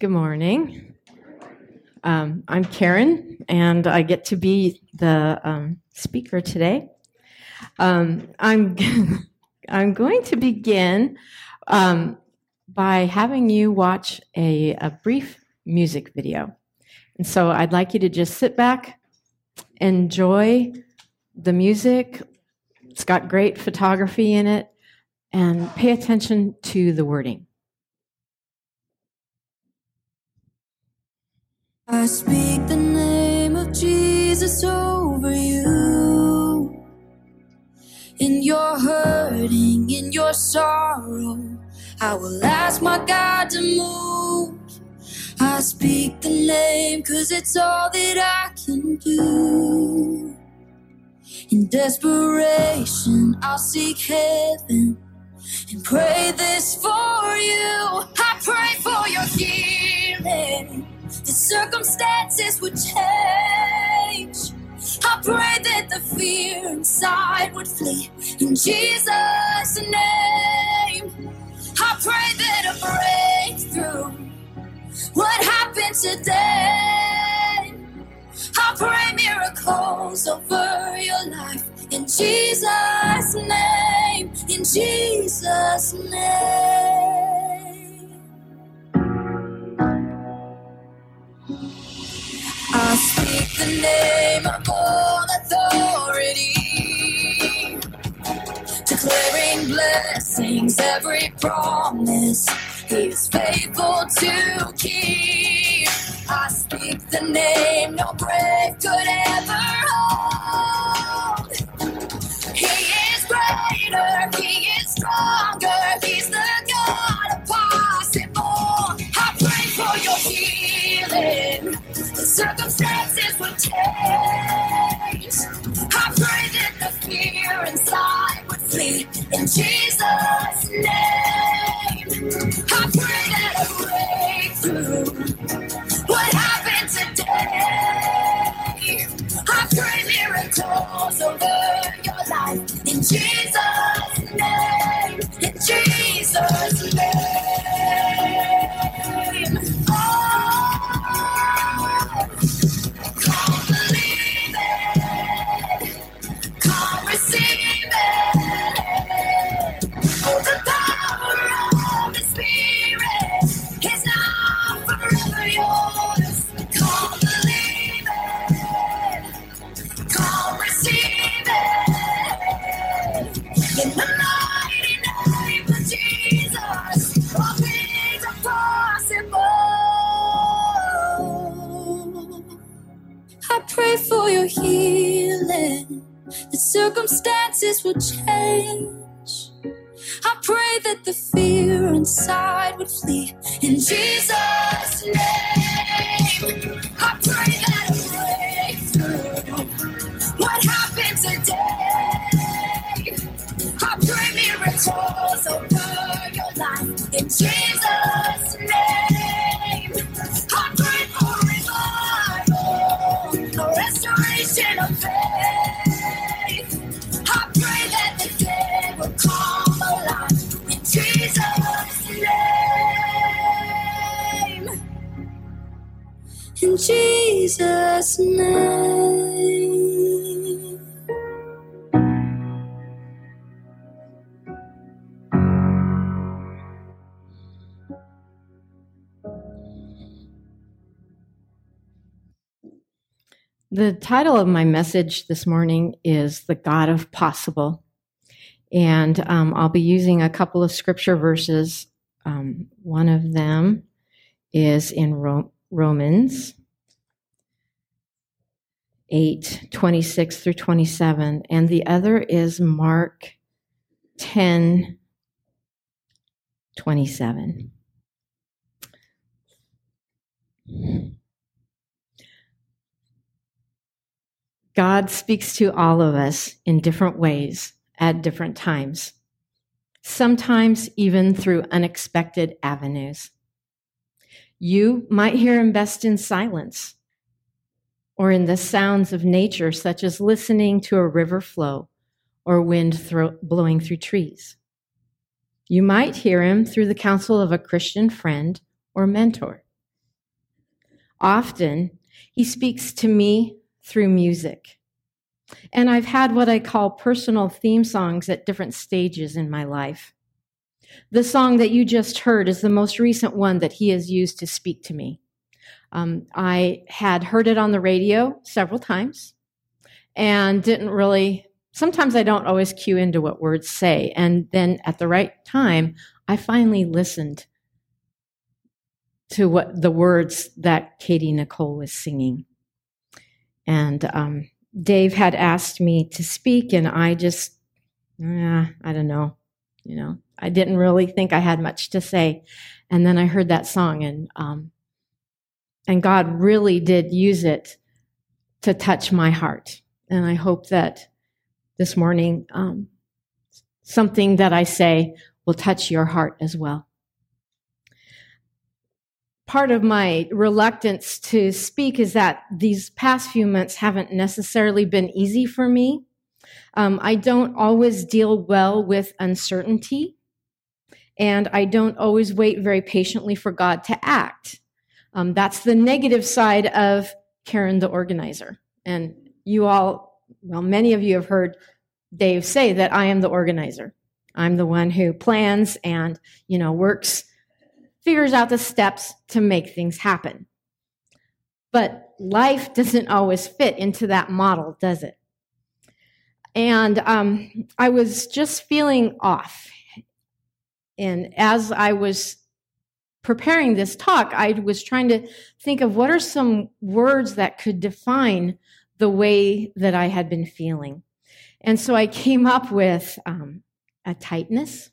Good morning. Um, I'm Karen, and I get to be the um, speaker today. Um, I'm I'm going to begin um, by having you watch a, a brief music video, and so I'd like you to just sit back, enjoy the music. It's got great photography in it, and pay attention to the wording. I speak the name of Jesus over you. In your hurting, in your sorrow, I will ask my God to move. I speak the name cause it's all that I can do. In desperation, I'll seek heaven and pray this for you. I pray for your healing circumstances would change. I pray that the fear inside would flee in Jesus' name. I pray that a breakthrough would happen today. I pray miracles over your life in Jesus' name. In Jesus' name. The name of all authority, declaring blessings, every promise He is faithful to keep. I speak the name no grave could ever hold. He is greater, He is stronger, He's the God of possible. I pray for your healing the circumstances The title of my message this morning is The God of Possible. And um, I'll be using a couple of scripture verses. Um, one of them is in Ro- Romans 8 26 through 27, and the other is Mark 10 27. God speaks to all of us in different ways at different times, sometimes even through unexpected avenues. You might hear him best in silence or in the sounds of nature, such as listening to a river flow or wind thro- blowing through trees. You might hear him through the counsel of a Christian friend or mentor, Often, he speaks to me through music. And I've had what I call personal theme songs at different stages in my life. The song that you just heard is the most recent one that he has used to speak to me. Um, I had heard it on the radio several times and didn't really, sometimes I don't always cue into what words say. And then at the right time, I finally listened to what the words that Katy Nichole was singing. And um, Dave had asked me to speak, and I just, eh, I don't know, you know, I didn't really think I had much to say. And then I heard that song, and um, and God really did use it to touch my heart. And I hope that this morning, um, something that I say will touch your heart as well. Part of my reluctance to speak is that these past few months haven't necessarily been easy for me. Um, I don't always deal well with uncertainty, and I don't always wait very patiently for God to act. Um, that's the negative side of Karen, the organizer. And you all, well, many of you have heard Dave say that I am the organizer. I'm the one who plans and, you know, works, figures out the steps to make things happen. But life doesn't always fit into that model, does it? And um, I was just feeling off. And as I was preparing this talk, I was trying to think of what are some words that could define the way that I had been feeling. And so I came up with um, a tightness,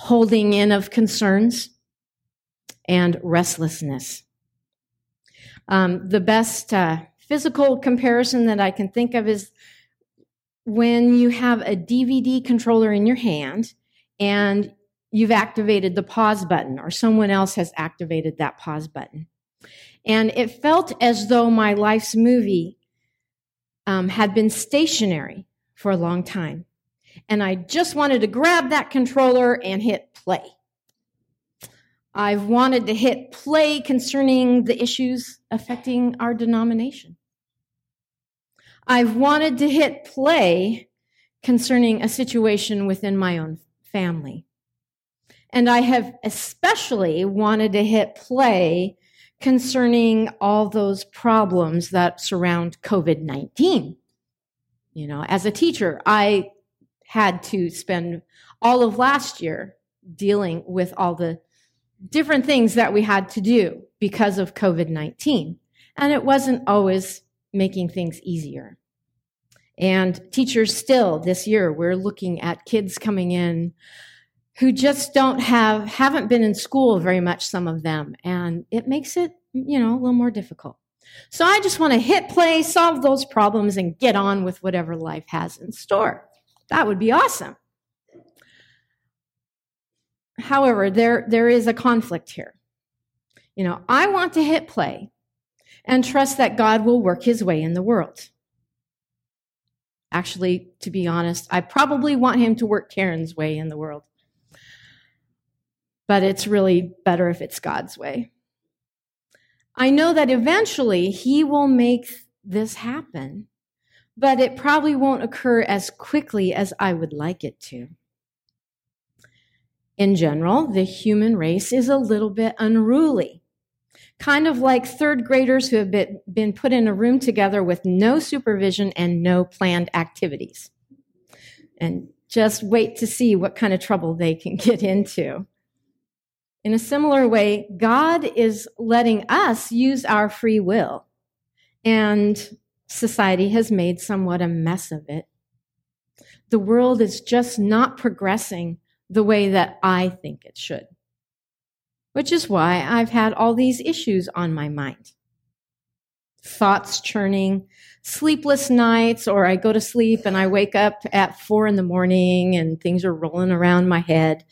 holding in of concerns, and restlessness. Um, the best uh, physical comparison that I can think of is when you have a DVD controller in your hand and you've activated the pause button or someone else has activated that pause button. And it felt as though my life's movie um, had been stationary for a long time. And I just wanted to grab that controller and hit play. I've wanted to hit play concerning the issues affecting our denomination. I've wanted to hit play concerning a situation within my own family. And I have especially wanted to hit play concerning all those problems that surround COVID 19. You know, as a teacher, I had to spend all of last year dealing with all the different things that we had to do because of COVID 19. And it wasn't always making things easier. And teachers still this year, we're looking at kids coming in who just don't have haven't been in school very much some of them and it makes it you know a little more difficult so i just want to hit play solve those problems and get on with whatever life has in store that would be awesome. However there there is a conflict here. You know i want to hit play and trust that god will work his way in the world. Actually to be honest i probably want him to work karen's way in the world. But it's really better if it's God's way. I know that eventually He will make this happen, but it probably won't occur as quickly as I would like it to. In general, the human race is a little bit unruly, kind of like third graders who have been put in a room together with no supervision and no planned activities. And just wait to see what kind of trouble they can get into. In a similar way, God is letting us use our free will, and society has made somewhat a mess of it. The world is just not progressing the way that I think it should, which is why I've had all these issues on my mind. Thoughts churning, sleepless nights, or I go to sleep and I wake up at four in the morning and things are rolling around my head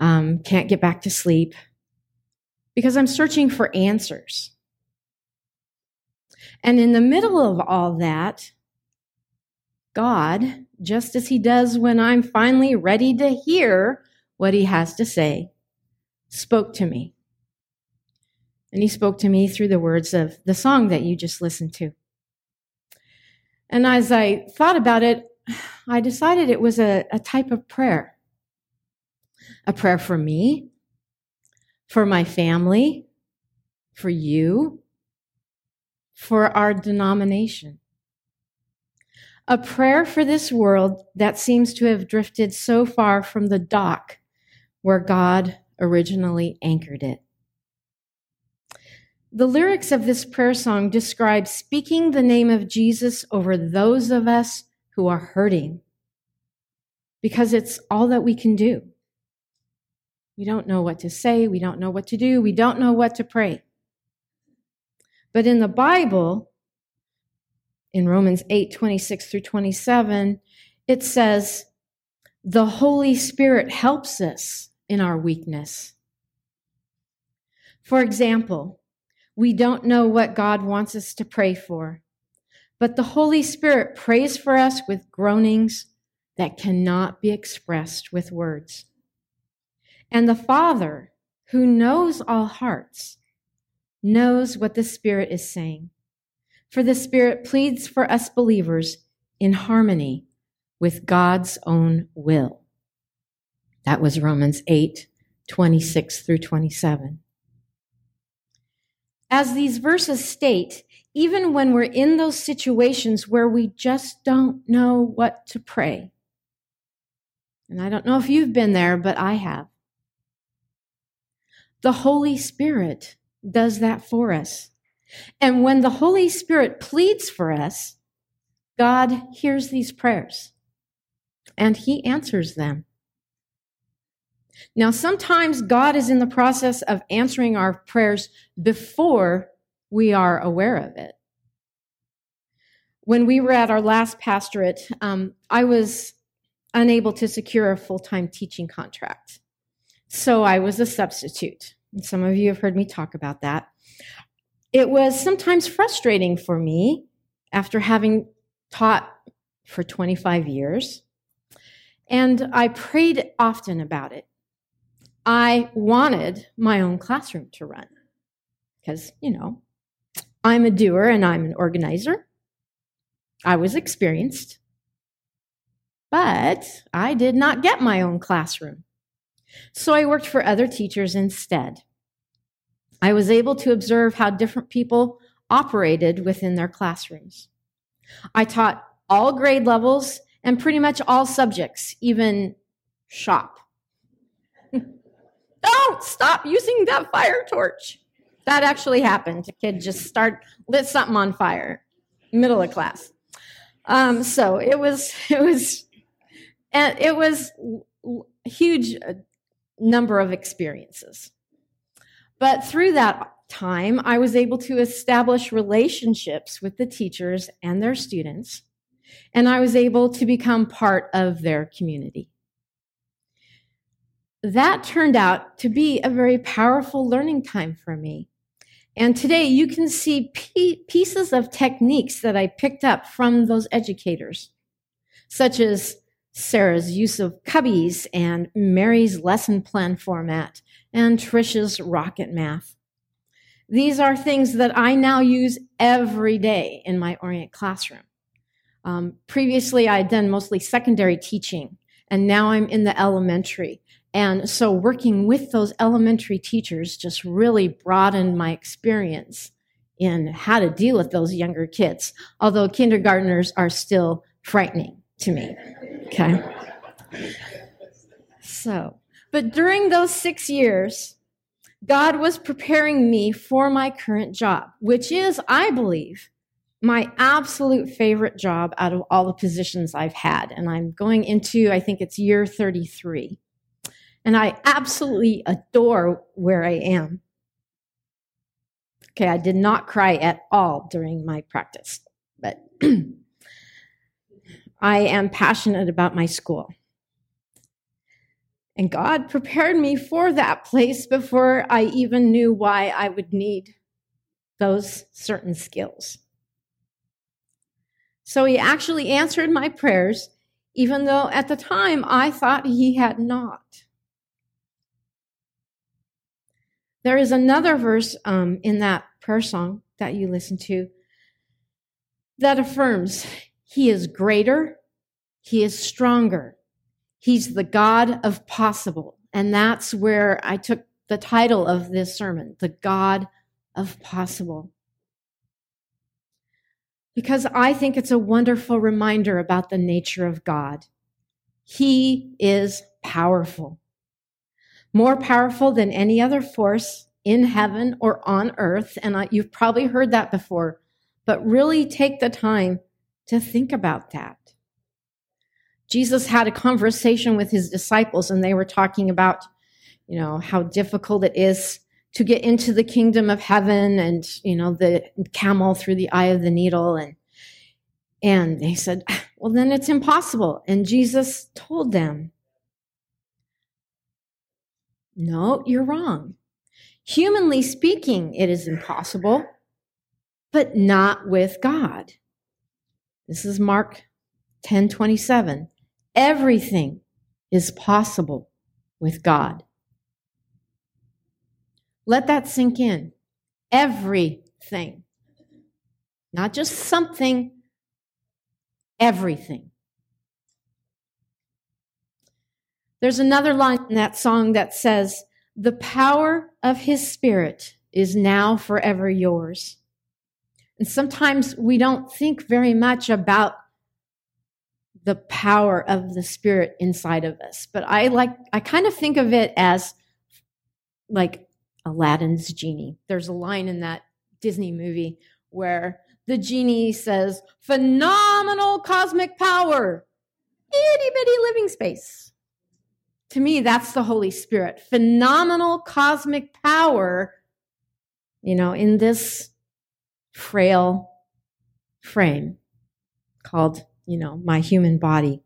um, can't get back to sleep because I'm searching for answers. And in the middle of all that, God, just as He does when I'm finally ready to hear what He has to say, spoke to me. And he spoke to me through the words of the song that you just listened to. And as I thought about it, I decided it was a, a type of prayer a prayer for me, for my family, for you, for our denomination. A prayer for this world that seems to have drifted so far from the dock where God originally anchored it. The lyrics of this prayer song describe speaking the name of Jesus over those of us who are hurting because it's all that we can do. We don't know what to say, we don't know what to do, we don't know what to pray. But in the Bible, in Romans 8 26 through 27, it says, The Holy Spirit helps us in our weakness. For example, we don't know what God wants us to pray for, but the Holy Spirit prays for us with groanings that cannot be expressed with words. And the Father, who knows all hearts, knows what the Spirit is saying. For the Spirit pleads for us believers in harmony with God's own will. That was Romans 8, 26 through 27. As these verses state, even when we're in those situations where we just don't know what to pray, and I don't know if you've been there, but I have. The Holy Spirit does that for us. And when the Holy Spirit pleads for us, God hears these prayers and he answers them. Now, sometimes God is in the process of answering our prayers before we are aware of it. When we were at our last pastorate, um, I was unable to secure a full time teaching contract. So I was a substitute. Some of you have heard me talk about that. It was sometimes frustrating for me after having taught for 25 years. And I prayed often about it. I wanted my own classroom to run because, you know, I'm a doer and I'm an organizer. I was experienced. But I did not get my own classroom. So I worked for other teachers instead. I was able to observe how different people operated within their classrooms. I taught all grade levels and pretty much all subjects, even shop. Don't stop using that fire torch. That actually happened. A kid just start lit something on fire, middle of class. Um, so it was it was and it was huge uh, number of experiences. But through that time, I was able to establish relationships with the teachers and their students, and I was able to become part of their community. That turned out to be a very powerful learning time for me. And today you can see pieces of techniques that I picked up from those educators, such as Sarah's use of cubbies and Mary's lesson plan format and Trisha's rocket math. These are things that I now use every day in my Orient classroom. Um, previously, I had done mostly secondary teaching, and now I'm in the elementary. And so, working with those elementary teachers just really broadened my experience in how to deal with those younger kids, although kindergartners are still frightening to me. Okay. So, but during those six years, God was preparing me for my current job, which is, I believe, my absolute favorite job out of all the positions I've had. And I'm going into, I think it's year 33. And I absolutely adore where I am. Okay, I did not cry at all during my practice, but I am passionate about my school. And God prepared me for that place before I even knew why I would need those certain skills. So He actually answered my prayers, even though at the time I thought He had not. There is another verse um, in that prayer song that you listen to that affirms He is greater, He is stronger, He's the God of possible. And that's where I took the title of this sermon, The God of Possible. Because I think it's a wonderful reminder about the nature of God. He is powerful, more powerful than any other force in heaven or on earth. And I, you've probably heard that before, but really take the time to think about that. Jesus had a conversation with his disciples and they were talking about, you know, how difficult it is to get into the kingdom of heaven and, you know, the camel through the eye of the needle. And, and they said, well, then it's impossible. And Jesus told them, no, you're wrong. Humanly speaking, it is impossible, but not with God. This is Mark 10 27. Everything is possible with God. Let that sink in. Everything. Not just something, everything. There's another line in that song that says, The power of his spirit is now forever yours. And sometimes we don't think very much about the power of the spirit inside of us. But I like, I kind of think of it as like Aladdin's genie. There's a line in that Disney movie where the genie says, phenomenal cosmic power, itty bitty living space. To me, that's the Holy Spirit. Phenomenal cosmic power, you know, in this frail frame called you know, my human body.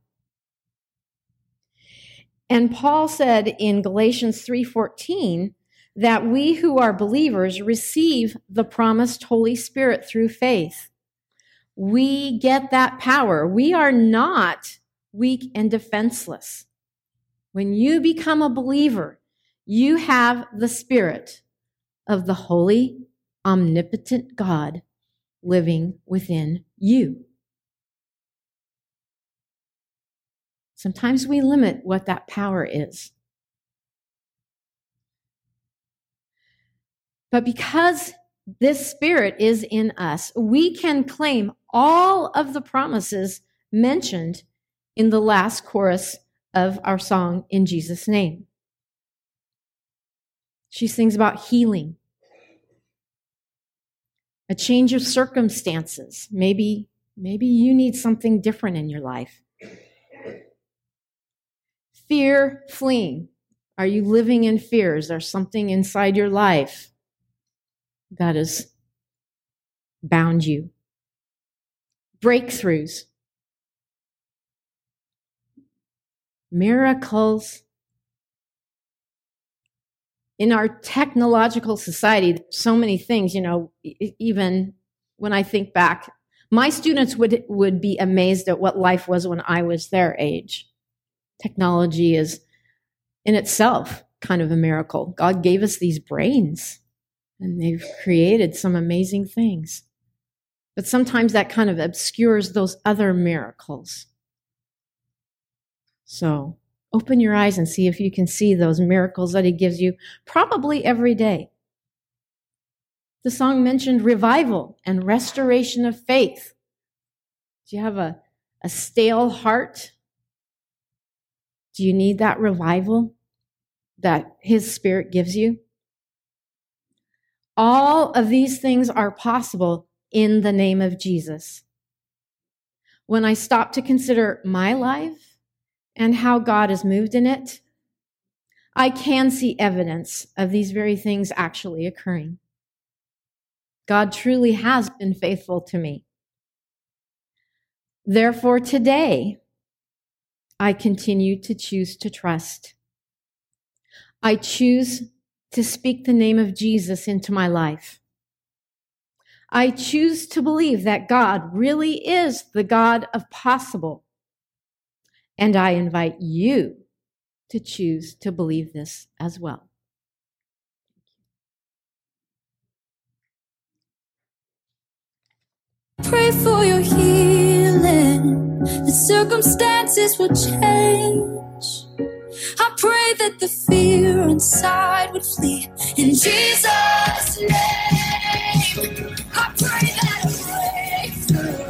And Paul said in Galatians 3:14 that we who are believers receive the promised Holy Spirit through faith. We get that power. We are not weak and defenseless. When you become a believer, you have the Spirit of the holy, omnipotent God living within you. Sometimes we limit what that power is. But because this spirit is in us, we can claim all of the promises mentioned in the last chorus of our song, In Jesus' Name. She sings about healing, a change of circumstances. Maybe, maybe you need something different in your life. Fear fleeing. Are you living in fear? Is there something inside your life that has bound you? Breakthroughs. Miracles. In our technological society, so many things, you know, even when I think back, my students would, would be amazed at what life was when I was their age technology is in itself kind of a miracle. God gave us these brains and they've created some amazing things. But sometimes that kind of obscures those other miracles. So open your eyes and see if you can see those miracles that He gives you probably every day. The song mentioned revival and restoration of faith. Do you have a, a stale heart? Do you need that revival that His Spirit gives you? All of these things are possible in the name of Jesus. When I stop to consider my life and how God has moved in it, I can see evidence of these very things actually occurring. God truly has been faithful to me. Therefore, today, I continue to choose to trust. I choose to speak the name of Jesus into my life. I choose to believe that God really is the God of possible. And I invite you to choose to believe this as well. Pray for your healing, the circumstances will change. I pray that the fear inside would flee in Jesus' name. I pray that breakthrough.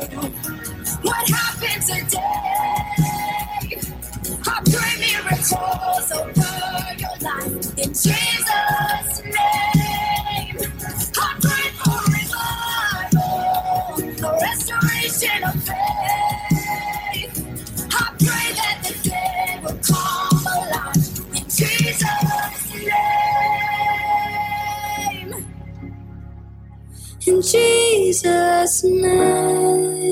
Jesus' name.